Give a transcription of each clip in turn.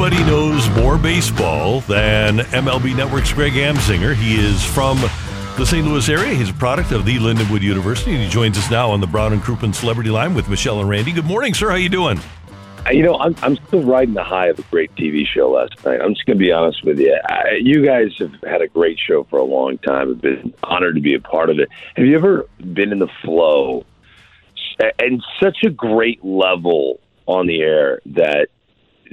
Nobody knows more baseball than MLB Network's Greg Amsinger. He is from the St. Louis area. He's a product of the Lindenwood University, and he joins us now on the Brown and Crouppen Celebrity Line with Michelle and Randy. Good morning, sir. How are you doing? Uh, You know, I'm, I'm still riding the high of a great TV show last night. I'm just going to be honest with you. I, you guys have had a great show for a long time. I've been honored to be a part of it. Have you ever been in the flow and such a great level on the air that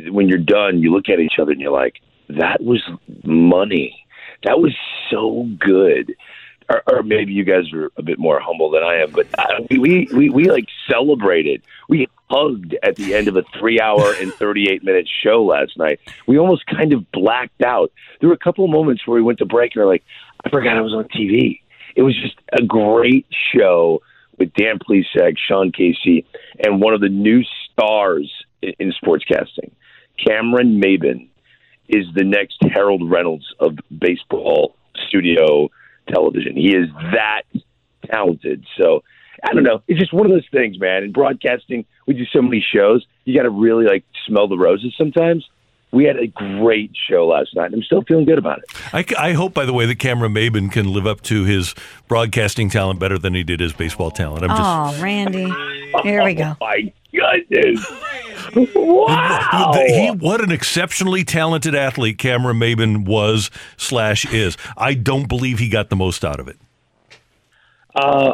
when you're done, you look at each other and you're like, that was money. That was so good. Or, or maybe you guys are a bit more humble than I am, but uh, we, we, we like celebrated. We hugged at the end of a three hour and 38 minute show last night. We almost kind of blacked out. There were a couple of moments where we went to break and we're like, I forgot I was on TV. It was just a great show with Dan Plesac, Sean Casey, and one of the new stars in, in sportscasting. Cameron Maybin is the next Harold Reynolds of baseball studio television. He is that talented. So I don't know. It's just one of those things, man. In broadcasting, we do so many shows. You got to really like smell the roses sometimes. We had a great show last night. I'm still feeling good about it. I, I hope, by the way, that Cameron Maybin can live up to his broadcasting talent better than he did his baseball talent. I'm just Oh, Randy. Here we go. Oh my goodness! Wow. He, what an exceptionally talented athlete Cameron Maybin was slash is. I don't believe he got the most out of it. Uh,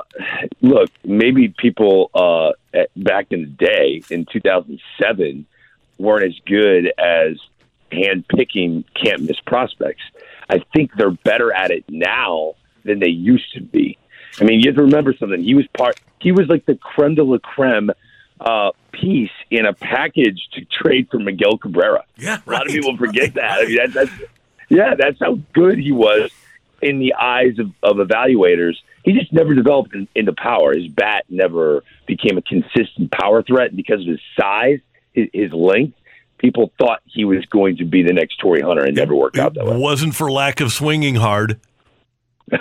look, maybe people uh, at, back in the day in 2007 weren't as good as handpicking can't miss prospects. I think they're better at it now than they used to be. I mean, you have to remember something. He was part. He was like the creme de la creme uh, piece in a package to trade for Miguel Cabrera. Yeah, A lot of people forget that. I mean, that, that's yeah, that's how good he was in the eyes of, of evaluators. He just never developed in, into power. His bat never became a consistent power threat because of his size, his, his length. People thought he was going to be the next Torii Hunter, and never worked out that way. It wasn't for lack of swinging hard.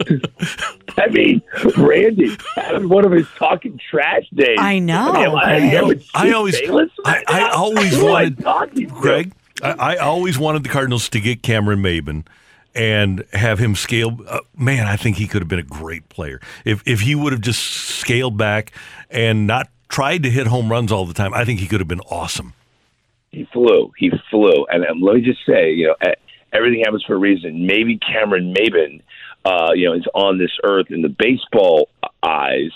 I mean, Randy had one of his talking trash days. I know. I, mean, I, I, would I always- Bayless I- I always Who am I wanted- talking? Greg, I, I always wanted the Cardinals to get Cameron Maybin and have him scale. Uh, man, I think he could have been a great player if if he would have just scaled back and not tried to hit home runs all the time. I think he could have been awesome. he flew. He flew. And um, let me just say, you know, everything happens for a reason. Maybe Cameron Maybin, uh, you know, is on this earth in the baseball eyes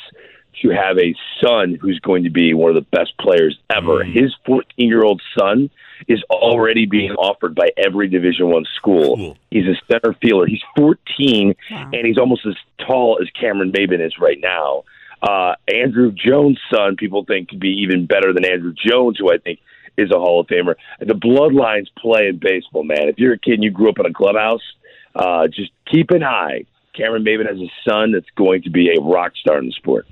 to have a son who's going to be one of the best players ever. His 14 year old son is already being offered by every Division One school. Cool. He's a center fielder. He's 14, and he's almost as tall as Cameron Maybin is right now. Uh, Andruw Jones' son, people think could be even better than Andruw Jones, who I think is a Hall of Famer. The bloodlines play in baseball, man. If you're a kid and you grew up in a clubhouse, uh, just keep an eye. Cameron Maybin has a son that's going to be a rock star in the sport.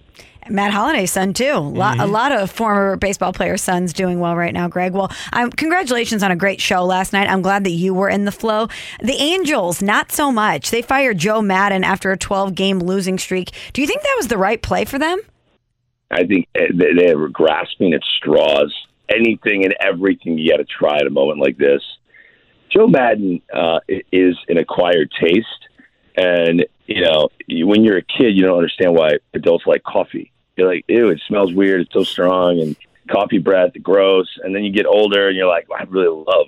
Matt Holliday's son too. A lot, a lot of former baseball player sons doing well right now. Greg, well, um, congratulations on a great show last night. I'm glad that you were in the flow. The Angels, not so much. They fired Joe Maddon after a 12 game losing streak. Do you think that was the right play for them? I think eh, they they were grasping at straws. Anything and everything you got to try at a moment like this. Joe Maddon uh, is an acquired taste, and you know when you're a kid, you don't understand why adults like coffee. You're like, ew, it smells weird. It's so strong, and coffee breath, gross. And then you get older, and you're like, I really love.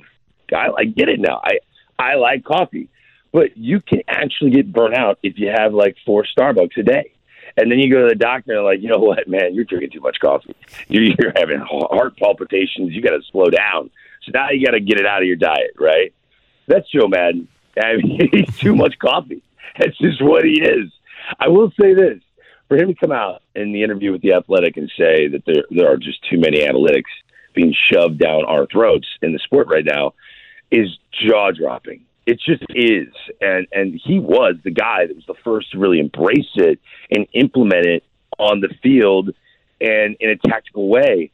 I, I get it now. I I like coffee, but you can actually get burnt out if you have like four Starbucks a day. And then you go to the doctor and like, you know what, man, you're drinking too much coffee. You're, you're having heart palpitations. You got to slow down. So now you got to get it out of your diet, right? That's Joe Maddon. I mean, he's too much coffee. That's just what he is. I will say this: for him to come out in the interview with the Athletic and say that there there are just too many analytics being shoved down our throats in the sport right now is jaw dropping. It just is, and and he was the guy that was the first to really embrace it and implement it on the field and in a tactical way.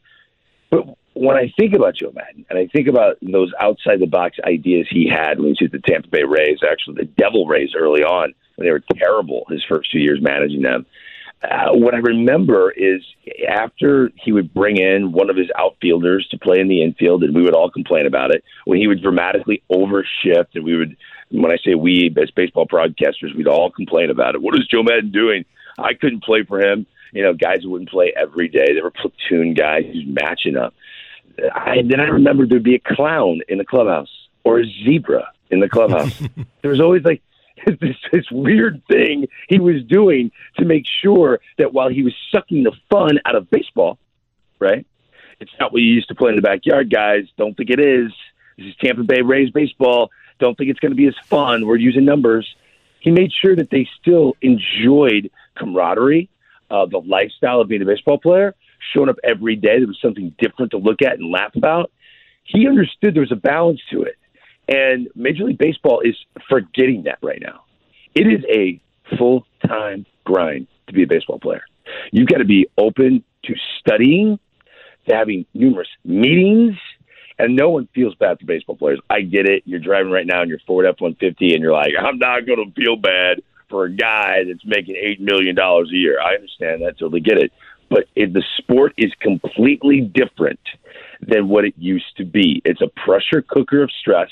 But when I think about Joe Maddon and I think about those outside the box ideas he had when he was at the Tampa Bay Rays, actually the Devil Rays early on when they were terrible his first two years managing them. Uh, what I remember is after he would bring in one of his outfielders to play in the infield, and we would all complain about it, when he would dramatically overshift, and we would, when I say we as baseball broadcasters, we'd all complain about it. What is Joe Maddon doing? I couldn't play for him. You know, guys wouldn't play every day. They were platoon guys who's matching up. I, then I remember there'd be a clown in the clubhouse or a zebra in the clubhouse. there was always like this, this weird thing he was doing to make sure that while he was sucking the fun out of baseball, right? It's not what you used to play in the backyard, guys. Don't think it is. This is Tampa Bay Rays baseball. Don't think it's going to be as fun. We're using numbers. He made sure that they still enjoyed camaraderie, uh, the lifestyle of being a baseball player, showing up every day. There was something different to look at and laugh about. He understood there was a balance to it. And Major League Baseball is forgetting that right now. It is a full time grind to be a baseball player. You've got to be open to studying, to having numerous meetings, and no one feels bad for baseball players. I get it. You're driving right now in your Ford F 150, and you're like, I'm not going to feel bad for a guy that's making $8 million a year. I understand that, totally get it. But if the sport is completely different than what it used to be. It's a pressure cooker of stress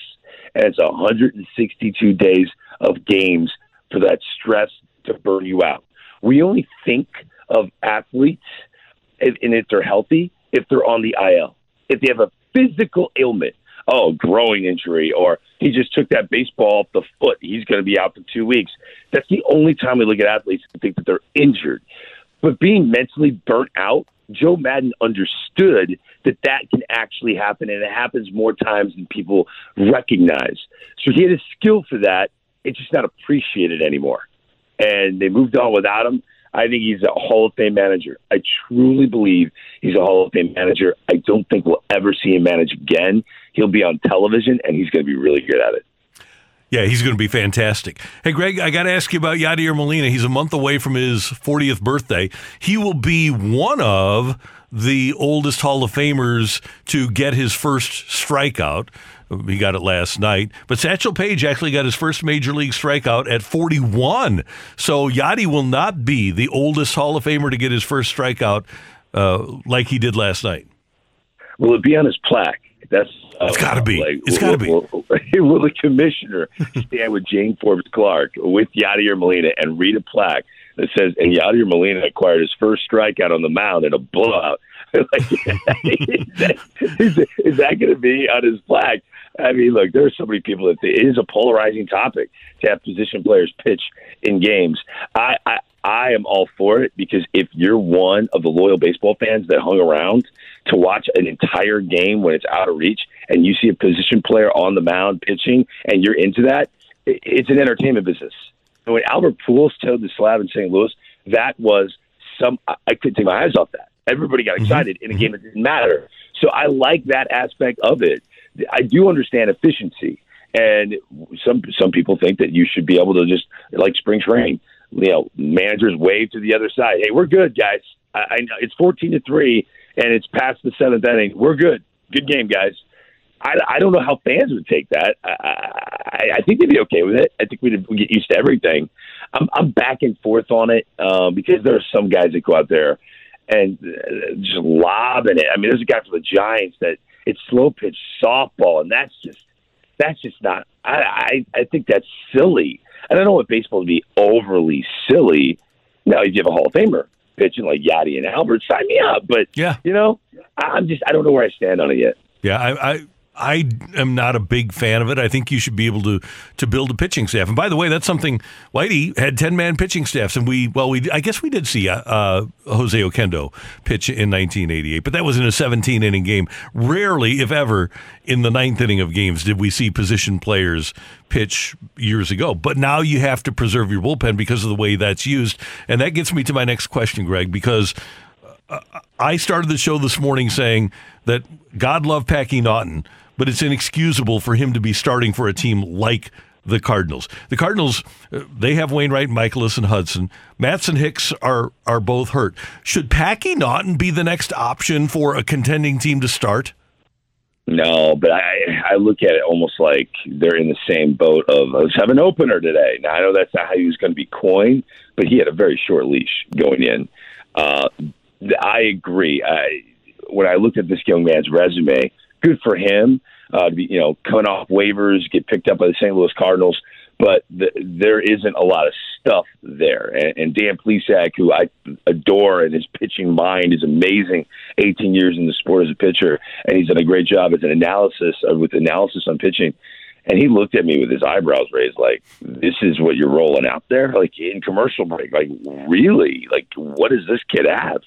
and it's 162 days of games for that stress to burn you out. We only think of athletes, and if they're healthy, if they're on the IL, if they have a physical ailment, oh, growing injury, or he just took that baseball off the foot, he's going to be out for two weeks. That's the only time we look at athletes and think that they're injured. But being mentally burnt out Joe Maddon understood that that can actually happen, and it happens more times than people recognize. So he had a skill for that. It's just not appreciated anymore. And they moved on without him. I think he's a Hall of Fame manager. I truly believe he's a Hall of Fame manager. I don't think we'll ever see him manage again. He'll be on television, and he's going to be really good at it. Yeah, he's going to be fantastic. Hey, Greg, I got to ask you about Yadier Molina. He's a month away from his 40th birthday. He will be one of the oldest Hall of Famers to get his first strikeout. He got it last night. But Satchel Paige actually got his first major league strikeout at 41. So Yadi will not be the oldest Hall of Famer to get his first strikeout uh, like he did last night. Will it be on his plaque? That's uh, it's got to be. Like, it's got to be. Will, will, the commissioner stand with Jane Forbes Clark with Yadier Molina and read a plaque that says, "And Yadier Molina acquired his first strikeout on the mound in a blowout." like, is that, that going to be on his plaque? I mean, look, there are so many people that it is a polarizing topic to have position players pitch in games. I, I I am all for it because if you're one of the loyal baseball fans that hung around to watch an entire game when it's out of reach and you see a position player on the mound pitching and you're into that, it's an entertainment business. And when Albert Pujols towed the slab in St. Louis, that was some, I couldn't take my eyes off that. Everybody got mm-hmm. excited mm-hmm. in a game that didn't matter. So I like that aspect of it. I do understand efficiency. And some some people think that you should be able to just like spring training you know, managers wave to the other side. Hey, we're good, guys. I, I know it's fourteen to three, and it's past the seventh inning. We're good. Good game, guys. I, I don't know how fans would take that. I, I, I think they'd be okay with it. I think we'd, we'd get used to everything. I'm, I'm back and forth on it um, because there are some guys that go out there and uh, just lobbing it. I mean, there's a guy for the Giants that it's slow pitch softball, and that's just that's just not. I I, I think that's silly. And I don't want baseball to be overly silly. Now, if you have a Hall of Famer pitching like Yadi and Albert, sign me up. But yeah, you know, I'm just I don't know where I stand on it yet. Yeah, I, I I am not a big fan of it. I think you should be able to to build a pitching staff. And by the way, that's something Whitey had ten man pitching staffs, and we well, we I guess we did see uh, uh, Jose Oquendo pitch in 1988, but that was in a 17 inning game. Rarely, if ever, in the ninth inning of games did we see position players pitch years ago. But now you have to preserve your bullpen because of the way that's used, and that gets me to my next question, Greg, because. Uh, I started the show this morning saying that God love Packy Naughton, but it's inexcusable for him to be starting for a team like the Cardinals. The Cardinals, uh, they have Wainwright, Mikolas, and Hudson. Matz and Hicks are are both hurt. Should Packy Naughton be the next option for a contending team to start? No, but I I look at it almost like they're in the same boat of let's have an opener today. Now I know that's not how he was going to be coined, but he had a very short leash going in. Uh, I agree. I, when I looked at this young man's resume, good for him uh, to be, you know, coming off waivers, get picked up by the St. Louis Cardinals. But the, there isn't a lot of stuff there. And, and Dan Plesac, who I adore, and his pitching mind is amazing. 18 years in the sport as a pitcher, and he's done a great job as an analysis uh, with analysis on pitching. And he looked at me with his eyebrows raised, like, "This is what you're rolling out there, like in commercial break. Like, really? Like, what does this kid have?"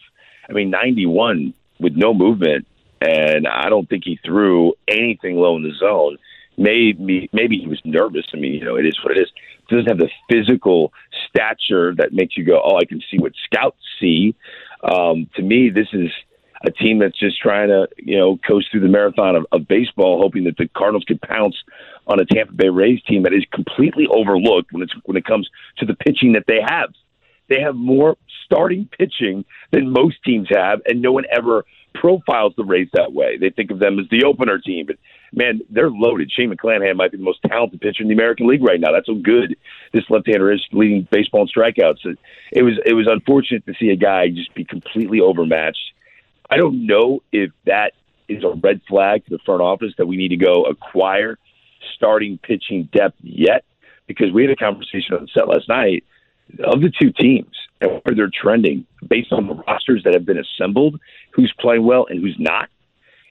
I mean, 91 with no movement, and I don't think he threw anything low in the zone. Maybe maybe he was nervous. I mean, you know, it is what it is. He doesn't have the physical stature that makes you go, "Oh, I can see what scouts see." Um, to me, this is a team that's just trying to, you know, coast through the marathon of, of baseball, hoping that the Cardinals can pounce on a Tampa Bay Rays team that is completely overlooked when it's when it comes to the pitching that they have. They have more starting pitching than most teams have, and no one ever profiles the Rays that way. They think of them as the opener team, but man, they're loaded. Shane McClanahan might be the most talented pitcher in the American League right now. That's how good this left-hander is, leading baseball in strikeouts. It was it was unfortunate to see a guy just be completely overmatched. I don't know if that is a red flag to the front office that we need to go acquire starting pitching depth yet, because we had a conversation on the set last night of the two teams and where they're trending based on the rosters that have been assembled, who's playing well and who's not,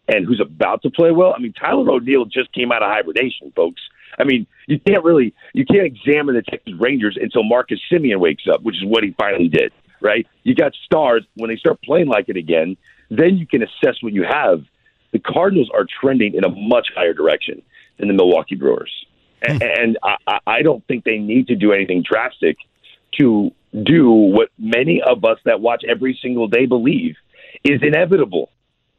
and who's about to play well. I mean, Tyler O'Neill just came out of hibernation, folks. I mean, you can't really you can't examine the Texas Rangers until Marcus Semien wakes up, which is what he finally did. Right? You got stars when they start playing like it again, then you can assess what you have. The Cardinals are trending in a much higher direction than the Milwaukee Brewers, and, hmm. and I, I don't think they need to do anything drastic to do what many of us that watch every single day believe is inevitable.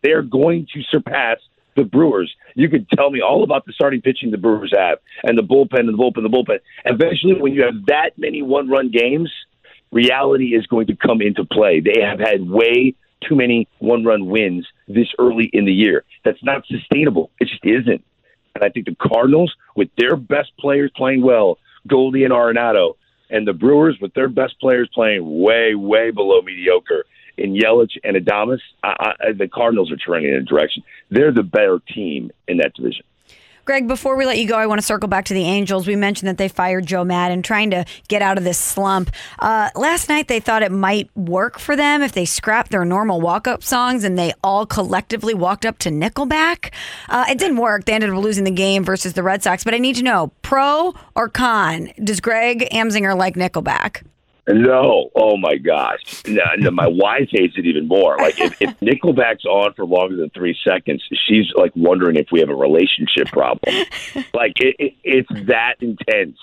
They're going to surpass the Brewers. You could tell me all about the starting pitching the Brewers have and the bullpen and the bullpen, and the bullpen. Eventually, when you have that many one run games, reality is going to come into play. They have had way too many one run wins this early in the year. That's not sustainable. It just isn't. And I think the Cardinals, with their best players playing well, Goldie and Arenado, and the Brewers, with their best players playing way, way below mediocre in Yelich and Adames, I, I, the Cardinals are trending in a direction. They're the better team in that division. Greg, before we let you go, I want to circle back to the Angels. We mentioned that they fired Joe Maddon, trying to get out of this slump. Uh, last night, they thought it might work for them if they scrapped their normal walk up songs and they all collectively walked up to Nickelback. Uh, it didn't work. They ended up losing the game versus the Red Sox. But I need to know pro or con? Does Greg Amsinger like Nickelback? No, oh my gosh! No, no, my wife hates it even more. Like if, if Nickelback's on for longer than three seconds, she's like wondering if we have a relationship problem. like it, it, it's that intense.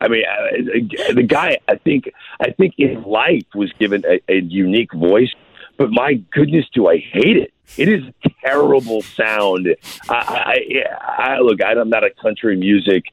I mean, uh, the guy. I think. I think in life was given a, a unique voice, but my goodness, do I hate it? It is terrible sound. I, I, I look. I'm not a country music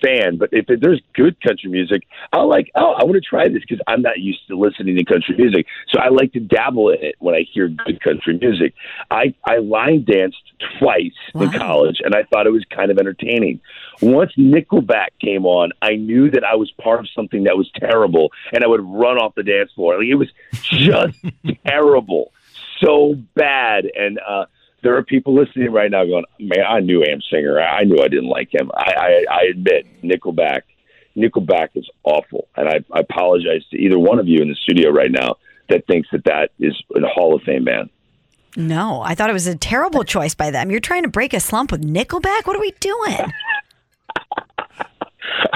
fan, but if there's good country music, I'll like, oh, I want to try this because I'm not used to listening to country music. So I like to dabble in it when I hear good country music. I, I line danced twice wow. in college, and I thought it was kind of entertaining. Once Nickelback came on, I knew that I was part of something that was terrible, and I would run off the dance floor. Like, it was just terrible, so bad, and uh, there are people listening right now going, "Man, I knew Am Singer. I knew I didn't like him. I, I, I admit, Nickelback, Nickelback is awful, and I, I apologize to either one of you in the studio right now that thinks that that is a Hall of Fame band." No, I thought it was a terrible choice by them. You're trying to break a slump with Nickelback. What are we doing?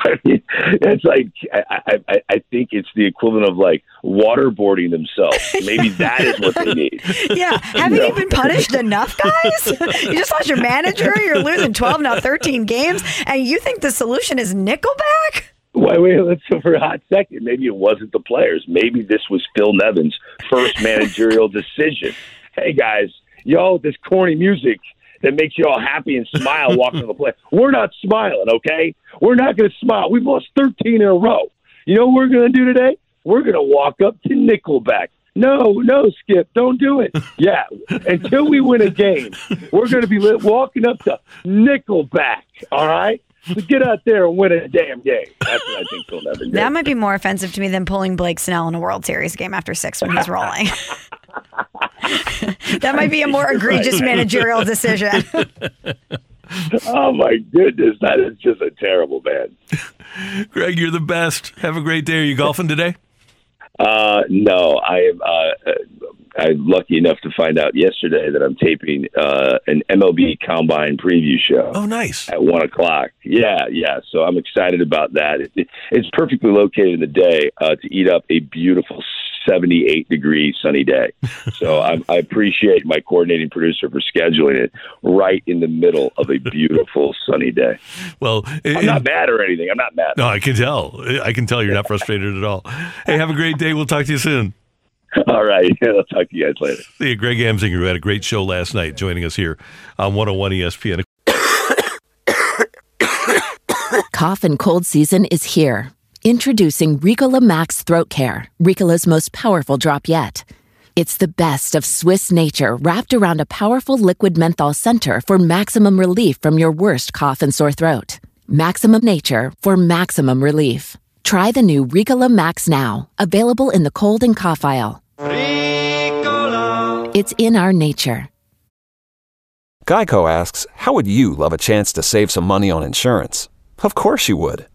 I mean, it's like I, I, I think it's the equivalent of like waterboarding themselves. Maybe that is what they need. Yeah, haven't you been punished enough, guys? you just lost your manager. You're losing 12 now 13 games, and you think the solution is Nickelback? Wait, wait, let's go for a hot second. Maybe it wasn't the players. Maybe this was Phil Nevin's first managerial decision. Hey guys, yo, this corny music that makes you all happy and smile walking on the play. We're not smiling, okay? We're not going to smile. We've lost 13 in a row. You know what we're going to do today? We're going to walk up to Nickelback. No, no, Skip, don't do it. Yeah, until we win a game, we're going to be walking up to Nickelback. All right. So get out there and win a damn game. That's what I think Phil Nevin did. That might be more offensive to me than pulling Blake Snell in a World Series game after six when he's rolling. that might be a more egregious managerial decision. Oh my goodness, that is just a terrible man. Greg, you're the best. Have a great day. Are you golfing today? Uh, no, I am. Uh, I'm lucky enough to find out yesterday that I'm taping uh, an MLB Combine preview show. Oh, nice! At one o'clock. Yeah, yeah. So I'm excited about that. It, it, it's perfectly located in the day uh, to eat up a beautiful 78 degree sunny day. So I, I appreciate my coordinating producer for scheduling it right in the middle of a beautiful sunny day. Well, it, I'm not mad or anything. I'm not mad. No, I can tell. I can tell you're not frustrated at all. Hey, have a great day. We'll talk to you soon. All right. I'll talk to you guys later. See you, Greg Amsinger, who had a great show last night, joining us here on 101 ESPN. Cough and cold season is here. Introducing Ricola Max Throat Care, Ricola's most powerful drop yet. It's the best of Swiss nature wrapped around a powerful liquid menthol center for maximum relief from your worst cough and sore throat. Maximum nature for maximum relief. Try the new Ricola Max now, available in the cold and cough aisle. Ricola. It's in our nature. Geico asks, How would you love a chance to save some money on insurance? Of course you would.